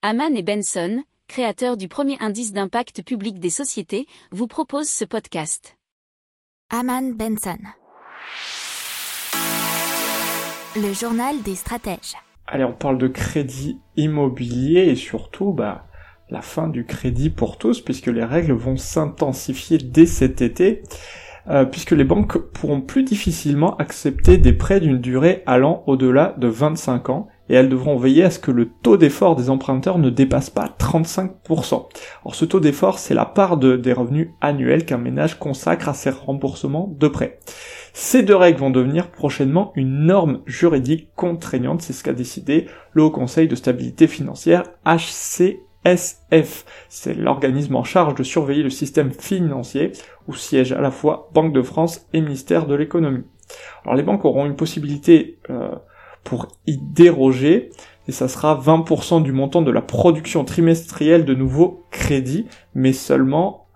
Haman et Benson, créateurs du premier indice d'impact public des sociétés, vous proposent ce podcast. Haman Benson. Le journal des stratèges. Allez, on parle de crédit immobilier et surtout, bah, la fin du crédit pour tous, puisque les règles vont s'intensifier dès cet été, euh, puisque les banques pourront plus difficilement accepter des prêts d'une durée allant au-delà de 25 ans, et elles devront veiller à ce que le taux d'effort des emprunteurs ne dépasse pas 35%. Alors ce taux d'effort, c'est la part de, des revenus annuels qu'un ménage consacre à ses remboursements de prêts. Ces deux règles vont devenir prochainement une norme juridique contraignante, c'est ce qu'a décidé le Haut Conseil de stabilité financière HC SF. C'est l'organisme en charge de surveiller le système financier où siègent à la fois Banque de France et Ministère de l'économie. Alors les banques auront une possibilité euh, pour y déroger et ça sera 20% du montant de la production trimestrielle de nouveaux crédits, mais seulement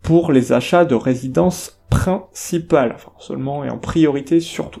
pour les achats de résidences principales, enfin seulement et en priorité surtout.